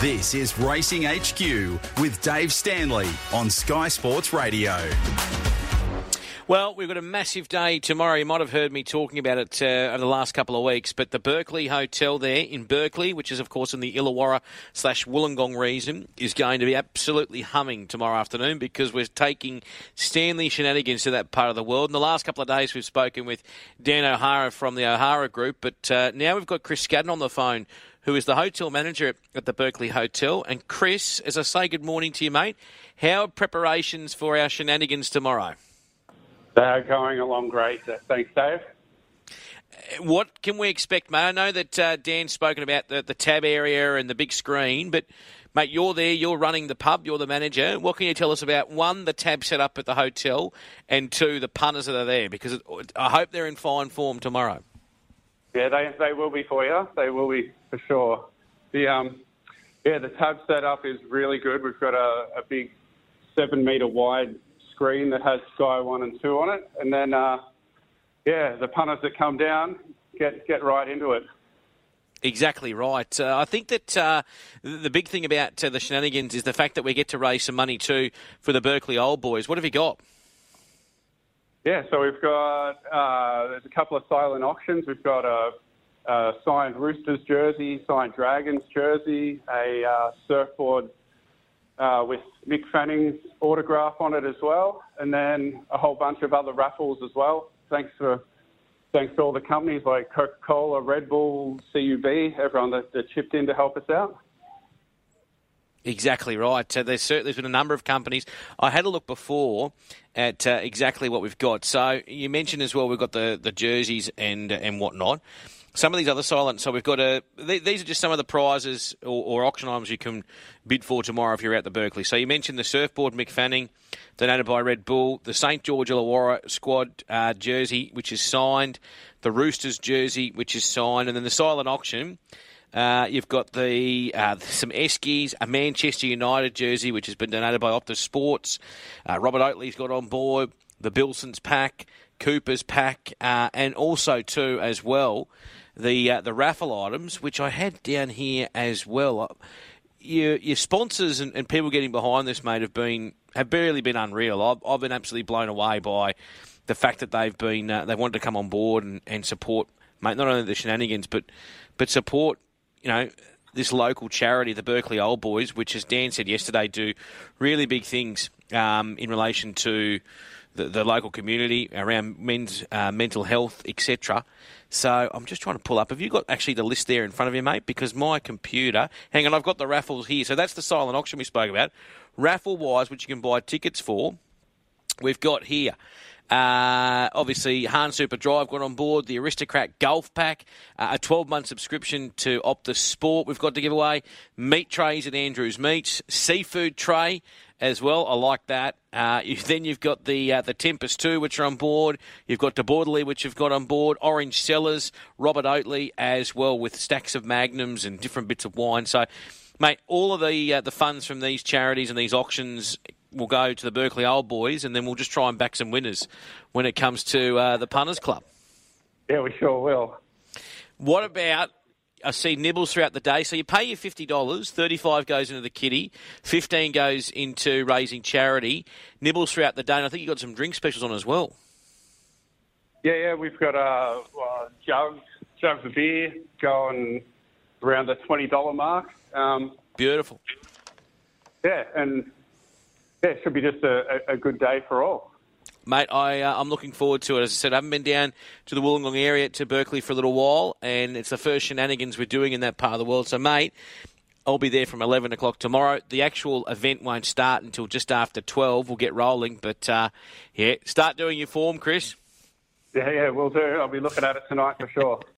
This is Racing HQ with Dave Stanley on Sky Sports Radio. Well, we've got a massive day tomorrow. You might have heard me talking about it uh, over the last couple of weeks, but the Berkeley Hotel there in Berkeley, which is, of course, in the Illawarra slash Wollongong region, is going to be absolutely humming tomorrow afternoon because we're taking Stanley shenanigans to that part of the world. In the last couple of days, we've spoken with Dan O'Hara from the O'Hara Group, but uh, now we've got Chris Scaddan on the phone, who is the hotel manager at the Berkeley Hotel. And Chris, as I say good morning to you, mate, how are preparations for our shenanigans tomorrow? They're going along great. Thanks, Dave. What can we expect, mate? I know that uh, Dan's spoken about the, the tab area and the big screen, but mate, you're there, you're running the pub, you're the manager. What can you tell us about one, the tab set up at the hotel, and two, the punters that are there? Because it, I hope they're in fine form tomorrow. Yeah, they they will be for you. They will be for sure. The um, yeah, the tab setup is really good. We've got a, a big seven metre wide screen that has Sky One and Two on it, and then uh, yeah, the punters that come down get get right into it. Exactly right. Uh, I think that uh, the big thing about uh, the shenanigans is the fact that we get to raise some money too for the Berkeley Old Boys. What have you got? Yeah, so we've got uh, there's a couple of silent auctions. We've got a, a signed Roosters jersey, signed Dragons jersey, a uh, surfboard uh, with Mick Fanning's autograph on it as well, and then a whole bunch of other raffles as well. Thanks for thanks to all the companies like Coca-Cola, Red Bull, CUB, everyone that, that chipped in to help us out. Exactly right. Uh, there's certainly been a number of companies. I had a look before at uh, exactly what we've got. So you mentioned as well we've got the, the jerseys and and whatnot some of these other silent. So we've got a. These are just some of the prizes or, or, auction items you can bid for tomorrow if you're out the Berkeley. So you mentioned the surfboard Mick Fanning, donated by Red Bull, the St George Illawarra squad uh, jersey, which is signed, the Roosters jersey, which is signed, and then the silent auction. Uh, you've got the uh, some Eskies, a Manchester United jersey, which has been donated by Optus Sports. Uh, Robert Oatley's got on board the Bilsons pack, Cooper's pack, uh, and also too as well the uh, the raffle items, which I had down here as well. Your, your sponsors and, and, people getting behind this, mate, have been have barely been unreal. I've, I've been absolutely blown away by the fact that they've been uh, they wanted to come on board and, and support, mate, not only the shenanigans, but but support, you know, this local charity, the Berkeley Old Boys, which, as Dan said yesterday, do really big things um, in relation to the, the, local community around men's uh, mental health, etc. So I'm just trying to pull up. Have you got actually the list there in front of you, mate? Because my computer. Hang on, I've got the raffles here. So that's the silent auction we spoke about. Raffle wise, which you can buy tickets for. We've got here. Uh, obviously, Hahn Super Drive got on board the Aristocrat Golf Pack, uh, a 12 month subscription to Optus Sport. We've got to give away meat trays at Andrews Meats, seafood tray, as well. I like that. Uh, you, then you've got the uh, the Tempus 2, which are on board. You've got De Bortoli, which you've got on board. Orange Cellars, Robert Oatley as well, with stacks of magnums and different bits of wine. So, mate, all of the uh, the funds from these charities and these auctions will go to the Berkeley Old Boys, and then we'll just try and back some winners when it comes to uh, the Punters Club. Yeah, we sure will. What about I see nibbles throughout the day. So you pay your fifty dollars, thirty five goes into the kitty, fifteen goes into raising charity. Nibbles throughout the day, and I think you have got some drink specials on as well. Yeah, yeah, we've got uh, uh, jugs, jugs of beer going around the twenty dollar mark. Um, Beautiful. Yeah, and yeah, it should be just a, a good day for all. Mate, I, uh, I'm looking forward to it. As I said, I haven't been down to the Wollongong area to Berkeley for a little while, and it's the first shenanigans we're doing in that part of the world. So, mate, I'll be there from 11 o'clock tomorrow. The actual event won't start until just after 12. We'll get rolling. But, uh, yeah, start doing your form, Chris. Yeah, yeah, we'll do. I'll be looking at it tonight for sure.